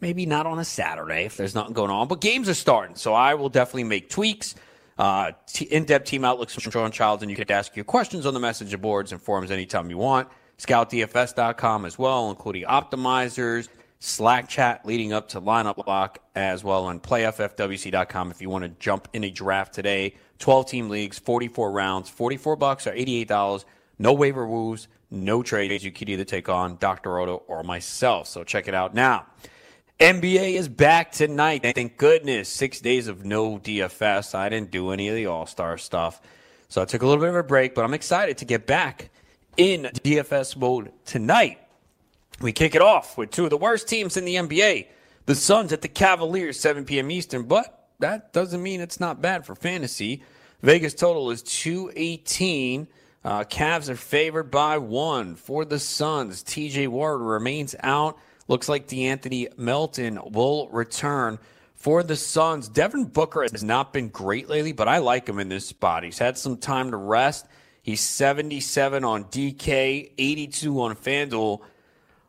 Maybe not on a Saturday if there's nothing going on, but games are starting. So I will definitely make tweaks. Uh, t- in-depth team outlooks from Sean Childs, and you can ask your questions on the message boards and forums anytime you want. ScoutDFS.com as well, including optimizers, Slack chat leading up to lineup lock as well on playffwc.com if you want to jump in a draft today. 12 team leagues, 44 rounds, 44 bucks or $88. No waiver moves, no trades. You could either take on Dr. Roto or myself. So check it out now. NBA is back tonight. Thank goodness. Six days of no DFS. I didn't do any of the All Star stuff. So I took a little bit of a break, but I'm excited to get back in DFS mode tonight. We kick it off with two of the worst teams in the NBA. The Suns at the Cavaliers, 7 p.m. Eastern, but that doesn't mean it's not bad for fantasy. Vegas total is 218. Uh, Cavs are favored by one for the Suns. TJ Warren remains out. Looks like De'Anthony Melton will return for the Suns. Devin Booker has not been great lately, but I like him in this spot. He's had some time to rest. He's 77 on DK, 82 on FanDuel.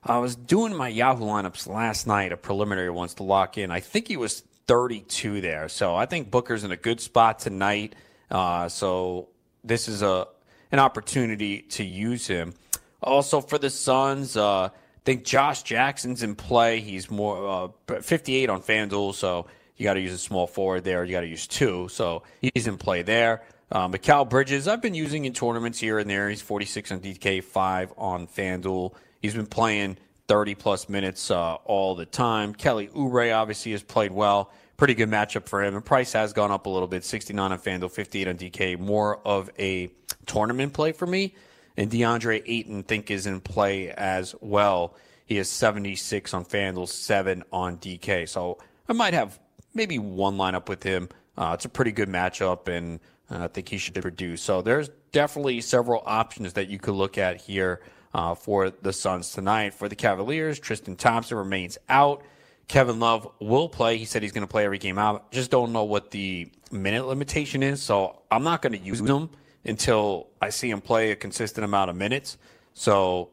I was doing my Yahoo lineups last night, a preliminary ones to lock in. I think he was 32 there. So I think Booker's in a good spot tonight. Uh, so this is a an opportunity to use him. Also for the Suns, uh, I think Josh Jackson's in play. He's more uh, 58 on FanDuel, so you got to use a small forward there. You got to use two, so he's in play there. Um, Mikal Bridges, I've been using in tournaments here and there. He's 46 on DK, 5 on FanDuel. He's been playing 30 plus minutes uh, all the time. Kelly Oubre obviously has played well. Pretty good matchup for him. And price has gone up a little bit 69 on FanDuel, 58 on DK. More of a tournament play for me. And DeAndre Ayton, think, is in play as well. He is 76 on FanDuel, 7 on DK. So I might have maybe one lineup with him. Uh, it's a pretty good matchup, and uh, I think he should produce. So there's definitely several options that you could look at here uh, for the Suns tonight. For the Cavaliers, Tristan Thompson remains out. Kevin Love will play. He said he's going to play every game out. Just don't know what the minute limitation is, so I'm not going to use him until I see him play a consistent amount of minutes. So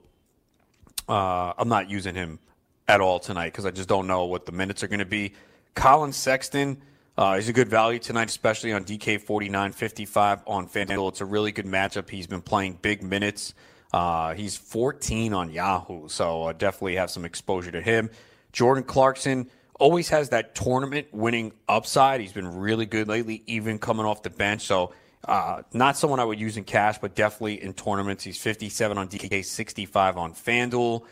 uh, I'm not using him at all tonight because I just don't know what the minutes are going to be. Collin Sexton uh, is a good value tonight, especially on DK 49.55 on FanDuel. It's a really good matchup. He's been playing big minutes. Uh, he's 14 on Yahoo, so uh, definitely have some exposure to him. Jordan Clarkson always has that tournament winning upside. He's been really good lately, even coming off the bench. So, uh, not someone I would use in cash, but definitely in tournaments. He's 57 on DK, 65 on FanDuel.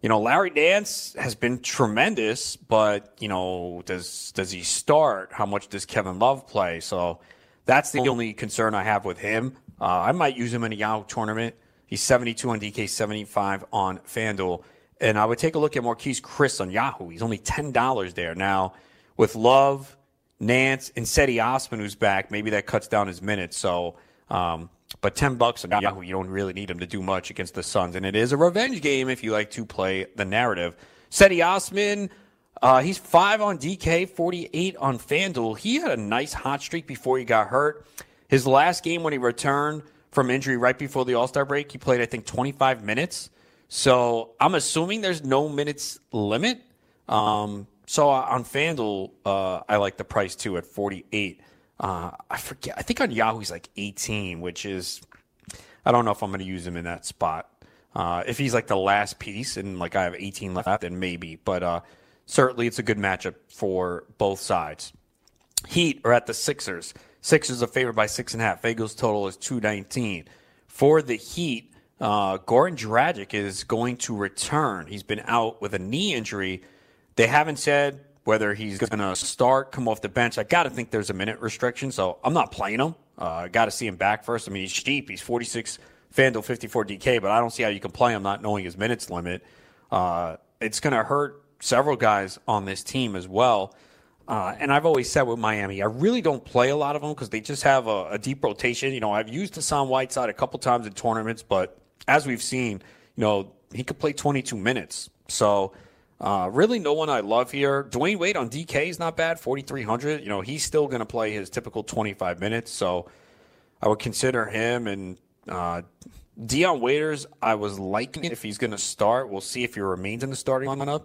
You know, Larry Nance has been tremendous, but you know, does does he start? How much does Kevin Love play? So that's the only concern I have with him. Uh, I might use him in a Yahoo tournament. He's 72 on DK, 75 on FanDuel. And I would take a look at Marquese Chriss on Yahoo. He's only $10 there. Now, with Love, Nance, and Cedi Osman, who's back, maybe that cuts down his minutes. So, um, but 10 bucks on Yahoo, you don't really need him to do much against the Suns. And it is a revenge game if you like to play the narrative. Cedi Osman, uh, he's 5 on DK, 48 on FanDuel. He had a nice hot streak before he got hurt. His last game when he returned from injury right before the All Star break, he played, I think, 25 minutes. So I'm assuming there's no minutes limit. Um, so on FanDuel, uh, I like the price too at 48. Uh, I forget. I think on Yahoo he's like 18, which is I don't know if I'm going to use him in that spot. Uh, if he's like the last piece and like I have 18 left, then maybe. But uh, certainly it's a good matchup for both sides. Heat are at the Sixers. Sixers are favored by six and a half. Vegas total is 219. For the Heat, uh, Goran Dragic is going to return. He's been out with a knee injury. They haven't said whether he's going to start, come off the bench. I got to think there's a minute restriction, so I'm not playing him. Uh, I got to see him back first. I mean, he's cheap. He's 46 FanDuel, 54 DK, but I don't see how you can play him not knowing his minutes limit. Uh, it's going to hurt several guys on this team as well. Uh, and I've always said with Miami, I really don't play a lot of them because they just have a, a, deep rotation. You know, I've used Hassan Whiteside a couple times in tournaments, but as we've seen, you know, he could play 22 minutes. So, uh, really, no one I love here. Dwyane Wade on DK is not bad, 4,300. You know, he's still going to play his typical 25 minutes. So, I would consider him. And uh, Dion Waiters, I was liking if he's going to start. We'll see if he remains in the starting lineup.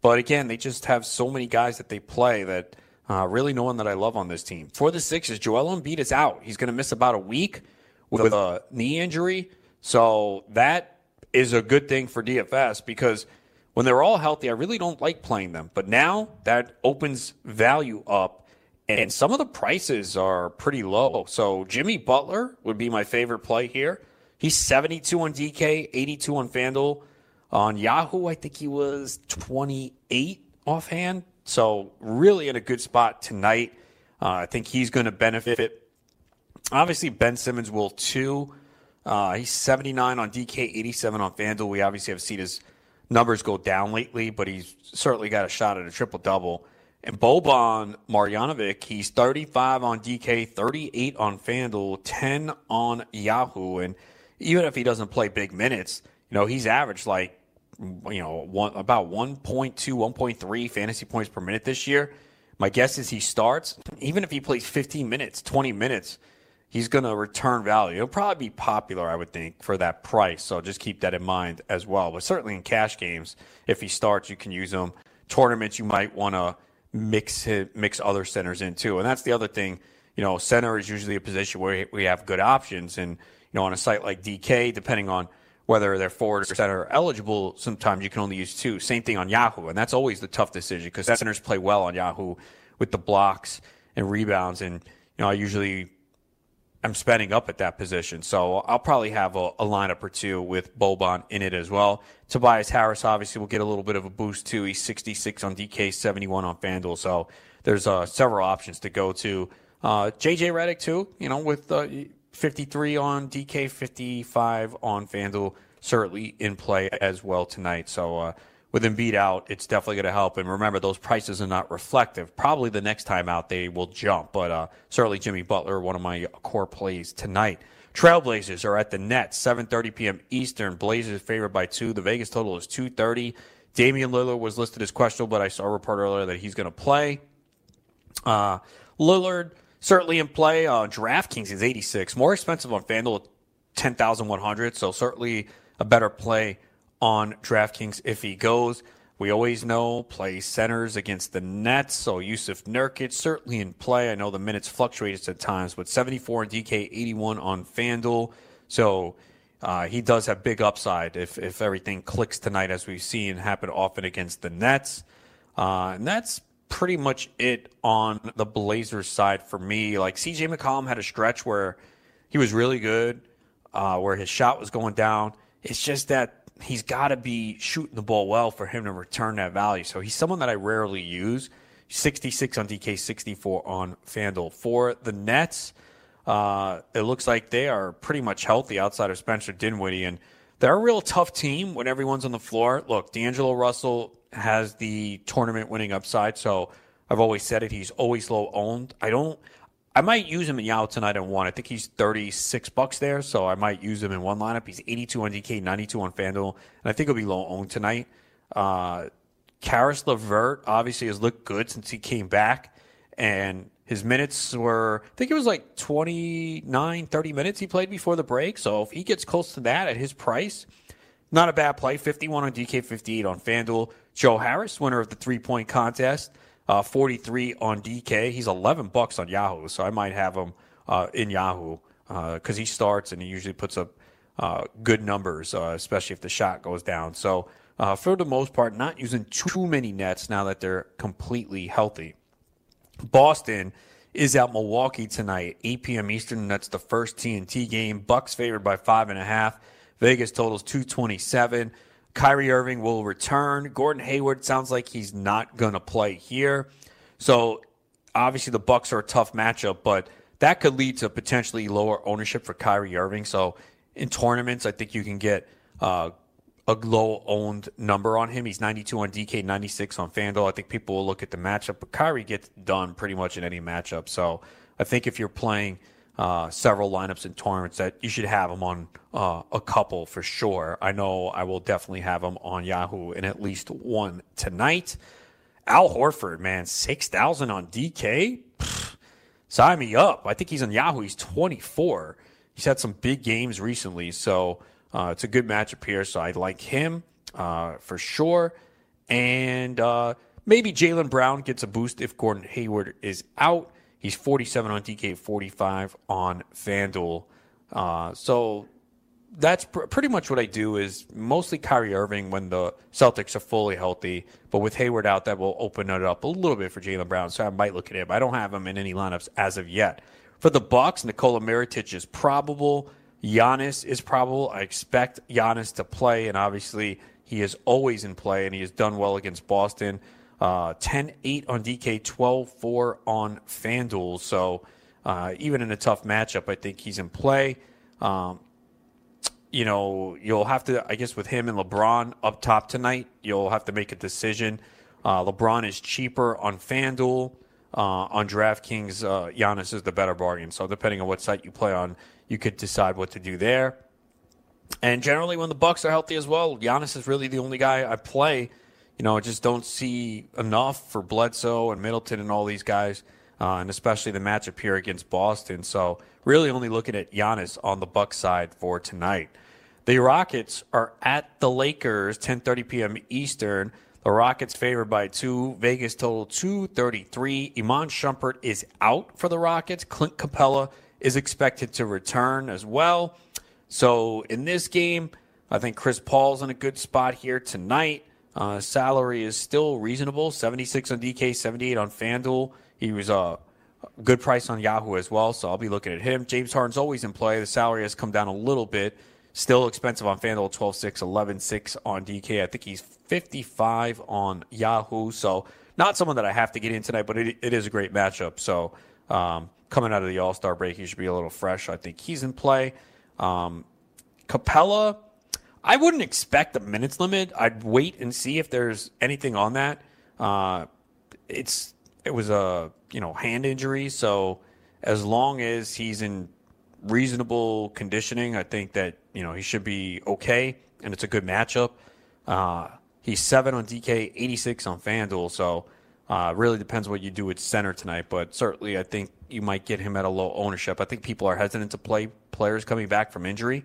But again, they just have so many guys that they play that uh, really no one that I love on this team. For the Sixers, Joel Embiid is out. He's going to miss about a week with a knee injury. So that is a good thing for DFS because when they're all healthy, I really don't like playing them. But now that opens value up, and some of the prices are pretty low. So Jimmy Butler would be my favorite play here. He's 72 on DK, 82 on FanDuel. On Yahoo, I think he was 28 offhand. So really in a good spot tonight. Uh, I think he's going to benefit. Obviously, Ben Simmons will too. Uh, he's 79 on DK, 87 on FanDuel. We obviously have seen his numbers go down lately, but he's certainly got a shot at a triple double. And Boban Marjanovic, he's 35 on DK, 38 on FanDuel, 10 on Yahoo. And even if he doesn't play big minutes, you know, he's averaged like, you know, one, about 1.2, 1.3 fantasy points per minute this year. My guess is he starts, even if he plays 15 minutes, 20 minutes, he's going to return value. He'll probably be popular, I would think, for that price. So just keep that in mind as well. But certainly in cash games, if he starts, you can use him. Tournaments, you might want to mix it, mix other centers in too. And that's the other thing. You know, center is usually a position where we have good options. And, you know, on a site like DK, depending on whether they're forward or center eligible, sometimes you can only use two. Same thing on Yahoo. And that's always the tough decision because centers play well on Yahoo with the blocks and rebounds. And, you know, I usually I'm spending up at that position. So I'll probably have a, a, lineup or two with Boban in it as well. Tobias Harris obviously will get a little bit of a boost too. He's 66 on DK, 71 on FanDuel. So there's uh, several options to go to. Uh, JJ Redick too, you know, with uh, 53 on DK, 55 on FanDuel, certainly in play as well tonight. So uh, with Embiid out, it's definitely going to help. And remember, those prices are not reflective. Probably the next time out they will jump, but uh, certainly Jimmy Butler, one of my core plays tonight. Trailblazers are at the Nets, 7:30 p.m. Eastern. Blazers favored by two. The Vegas total is 230. Damian Lillard was listed as questionable, but I saw a report earlier that he's going to play. Uh, Lillard certainly in play. Uh, DraftKings is 86, more expensive on FanDuel, 10,100. So certainly a better play on DraftKings if he goes. We always know play centers against the Nets. So Jusuf Nurkic certainly in play. I know the minutes fluctuated at times, but 74 on DK, 81 on FanDuel. So uh, he does have big upside if, if everything clicks tonight, as we've seen happen often against the Nets. Uh, and that's pretty much it on the Blazers side for me. Like CJ McCollum had a stretch where he was really good, uh, where his shot was going down. It's just that he's got to be shooting the ball well for him to return that value. So he's someone that I rarely use. 66 on DK, 64 on FanDuel. For the Nets, uh, it looks like they are pretty much healthy outside of Spencer Dinwiddie. And they're a real tough team when everyone's on the floor. Look, D'Angelo Russell has the tournament winning upside. So I've always said it. He's always low owned. I don't. I might use him in Yahoo tonight in one. I think he's 36 bucks there, so I might use him in one lineup. He's 82 on DK, 92 on FanDuel, and I think he'll be low owned tonight. Uh, Caris LeVert obviously has looked good since he came back, and his minutes were, I think it was like 29, 30 minutes he played before the break. So if he gets close to that at his price, not a bad play. 51 on DK, 58 on FanDuel. Joe Harris, winner of the three point contest, uh, 43 on DK. He's 11 bucks on Yahoo, so I might have him uh, in Yahoo because uh, he starts and he usually puts up uh, good numbers, uh, especially if the shot goes down. So for the most part, not using too many nets now that they're completely healthy. Boston is at Milwaukee tonight, 8 p.m. Eastern. That's the first TNT game. Bucks favored by five and a half. Vegas totals 227. Kyrie Irving will return. Gordon Hayward sounds like he's not going to play here. So obviously the Bucks are a tough matchup, but that could lead to potentially lower ownership for Kyrie Irving. So in tournaments, I think you can get uh, a low owned number on him. He's 92 on DK, 96 on FanDuel. I think people will look at the matchup, but Kyrie gets done pretty much in any matchup. So I think if you're playing uh, several lineups and tournaments that you should have them on uh, a couple for sure. I know I will definitely have them on Yahoo in at least one tonight. Al Horford, man, 6,000 on DK? Pfft, sign me up. I think he's on Yahoo. He's 24. He's had some big games recently, so uh, it's a good matchup here. So I like him uh, for sure. And uh, maybe Jaylen Brown gets a boost if Gordon Hayward is out. He's 47 on DK, 45 on FanDuel. Uh, so that's pr- pretty much what I do is mostly Kyrie Irving when the Celtics are fully healthy. But with Hayward out, that will open it up a little bit for Jaylen Brown. So I might look at him. I don't have him in any lineups as of yet. For the Bucks, Nikola Mirotic is probable. Giannis is probable. I expect Giannis to play, and obviously he is always in play, and he has done well against Boston. Uh, 10 8 on DK, 12 4 on FanDuel. So uh, even in a tough matchup, I think he's in play. Um, you know, you'll have to, I guess, with him and LeBron up top tonight, you'll have to make a decision. Uh, LeBron is cheaper on FanDuel. Uh, on DraftKings, uh, Giannis is the better bargain. So depending on what site you play on, you could decide what to do there. And generally, when the Bucks are healthy as well, Giannis is really the only guy I play you know, I just don't see enough for Bledsoe and Middleton and all these guys, uh, and especially the matchup here against Boston. So really only looking at Giannis on the Buck side for tonight. The Rockets are at the Lakers, 10:30 p.m. Eastern. The Rockets favored by two. Vegas total 233. Iman Shumpert is out for the Rockets. Clint Capela is expected to return as well. So in this game, I think Chris Paul's in a good spot here tonight. Uh, salary is still reasonable 76 on DK, 78 on FanDuel. He was a good price on Yahoo as well, so I'll be looking at him. James Harden's always in play. The salary has come down a little bit. Still expensive on FanDuel, 12 6, 11 6 on DK. I think he's 55 on Yahoo, so not someone that I have to get in tonight, but it, it is a great matchup. So um, coming out of the All Star break, he should be a little fresh. I think he's in play. Um, Capela I wouldn't expect a minutes limit. I'd wait and see if there's anything on that. Uh, it's it was a you know hand injury, so as long as he's in reasonable conditioning, I think that you know he should be okay, and it's a good matchup. Uh, he's seven on DK, 86 on FanDuel, so uh, really depends what you do at center tonight. But certainly, I think you might get him at a low ownership. I think people are hesitant to play players coming back from injury.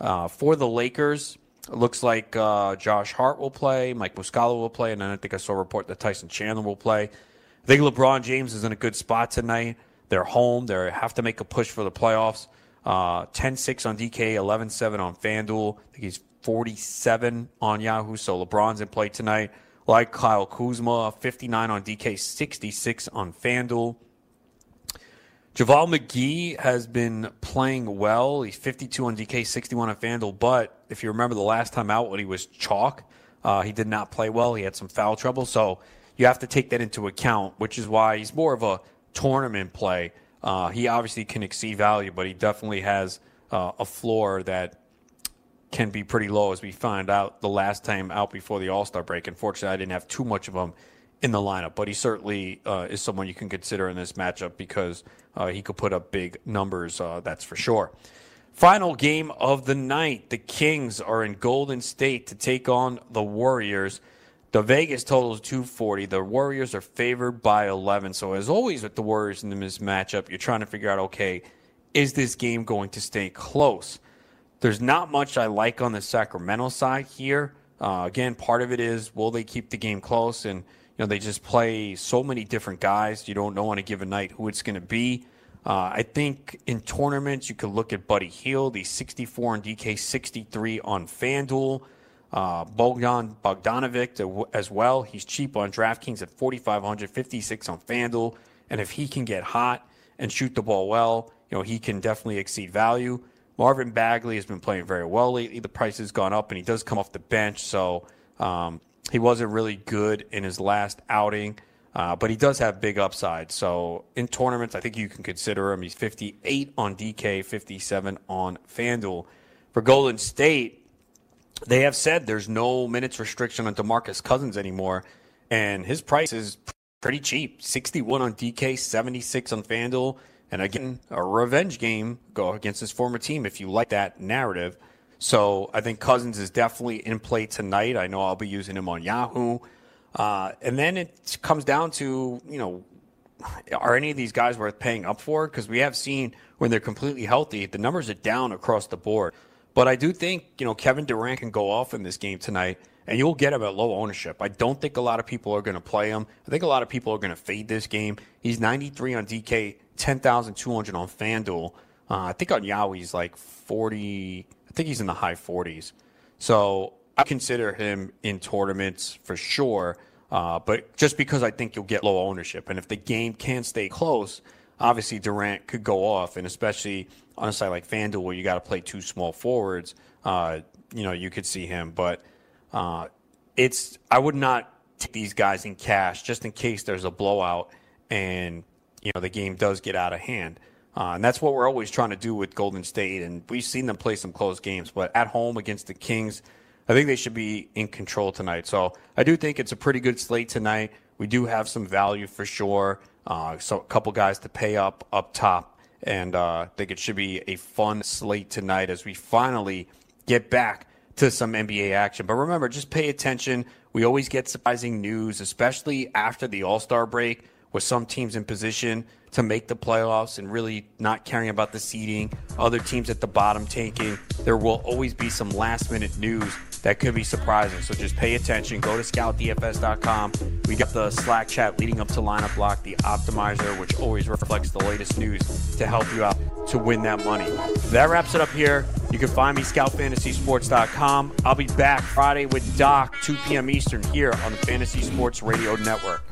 Uh, for the Lakers, it looks like uh, Josh Hart will play, Mike Muscala will play, and then I think I saw a report that Tyson Chandler will play. I think LeBron James is in a good spot tonight. They're home. They have to make a push for the playoffs. Uh, 10-6 on DK, 11-7 on FanDuel. I think he's 47 on Yahoo, so LeBron's in play tonight. Like Kyle Kuzma, 59 on DK, 66 on FanDuel. JaVale McGee has been playing well. He's 52 on DK, 61 on FanDuel. But if you remember the last time out when he was chalk, uh, he did not play well. He had some foul trouble. So you have to take that into account, which is why he's more of a tournament play. Uh, he obviously can exceed value, but he definitely has uh, a floor that can be pretty low, as we found out the last time out before the All Star break. Unfortunately, I didn't have too much of him in the lineup, but he certainly uh, is someone you can consider in this matchup because uh, he could put up big numbers, uh, that's for sure. Final game of the night. The Kings are in Golden State to take on the Warriors. The Vegas total is 240. The Warriors are favored by 11. So, as always with the Warriors in this matchup, you're trying to figure out okay, is this game going to stay close? There's not much I like on the Sacramento side here. Uh, again, part of it is will they keep the game close? And you know, they just play so many different guys. You don't know on a given night who it's going to be. Uh, I think in tournaments, you could look at Buddy Hield. He's 64 on DK, 63 on FanDuel. Uh, Bogdan Bogdanovic as well. He's cheap on DraftKings at 4,500, 56 on FanDuel. And if he can get hot and shoot the ball well, you know, he can definitely exceed value. Marvin Bagley has been playing very well lately. The price has gone up, and he does come off the bench. So um, he wasn't really good in his last outing, uh, but he does have big upside. So in tournaments, I think you can consider him. He's 58 on DK, 57 on FanDuel. For Golden State, they have said there's no minutes restriction on DeMarcus Cousins anymore, and his price is pretty cheap 61 on DK, 76 on FanDuel. And again, a revenge game go against his former team if you like that narrative. So I think Cousins is definitely in play tonight. I know I'll be using him on Yahoo. Uh, and then it comes down to, you know, are any of these guys worth paying up for? Because we have seen when they're completely healthy, the numbers are down across the board. But I do think, you know, Kevin Durant can go off in this game tonight, and you'll get him at low ownership. I don't think a lot of people are going to play him. I think a lot of people are going to fade this game. He's 93 on DK, 10,200 on FanDuel. Uh, I think on Yahoo he's like 40, think he's in the high 40s. So I consider him in tournaments for sure. Uh, but just because I think you'll get low ownership, and if the game can stay close, obviously Durant could go off, and especially on a site like FanDuel where you got to play two small forwards, uh, you know, you could see him. But uh, it's I would not take these guys in cash just in case there's a blowout and you know the game does get out of hand. Uh, and that's what we're always trying to do with Golden State. And we've seen them play some close games, but at home against the Kings, I think they should be in control tonight. So I do think it's a pretty good slate tonight. We do have some value for sure. Uh, so a couple guys to pay up up top, and uh, I think it should be a fun slate tonight as we finally get back to some NBA action. But remember, just pay attention. We always get surprising news, especially after the All Star break, with some teams in position to make the playoffs and really not caring about the seeding, other teams at the bottom tanking. There will always be some last minute news that could be surprising. So just pay attention. Go to scoutdfs.com. We got the Slack chat leading up to lineup block, the optimizer, which always reflects the latest news to help you out to win that money. That wraps it up here. You can find me scoutfantasysports.com. I'll be back Friday with Doc, 2 p.m. Eastern, here on the Fantasy Sports Radio Network.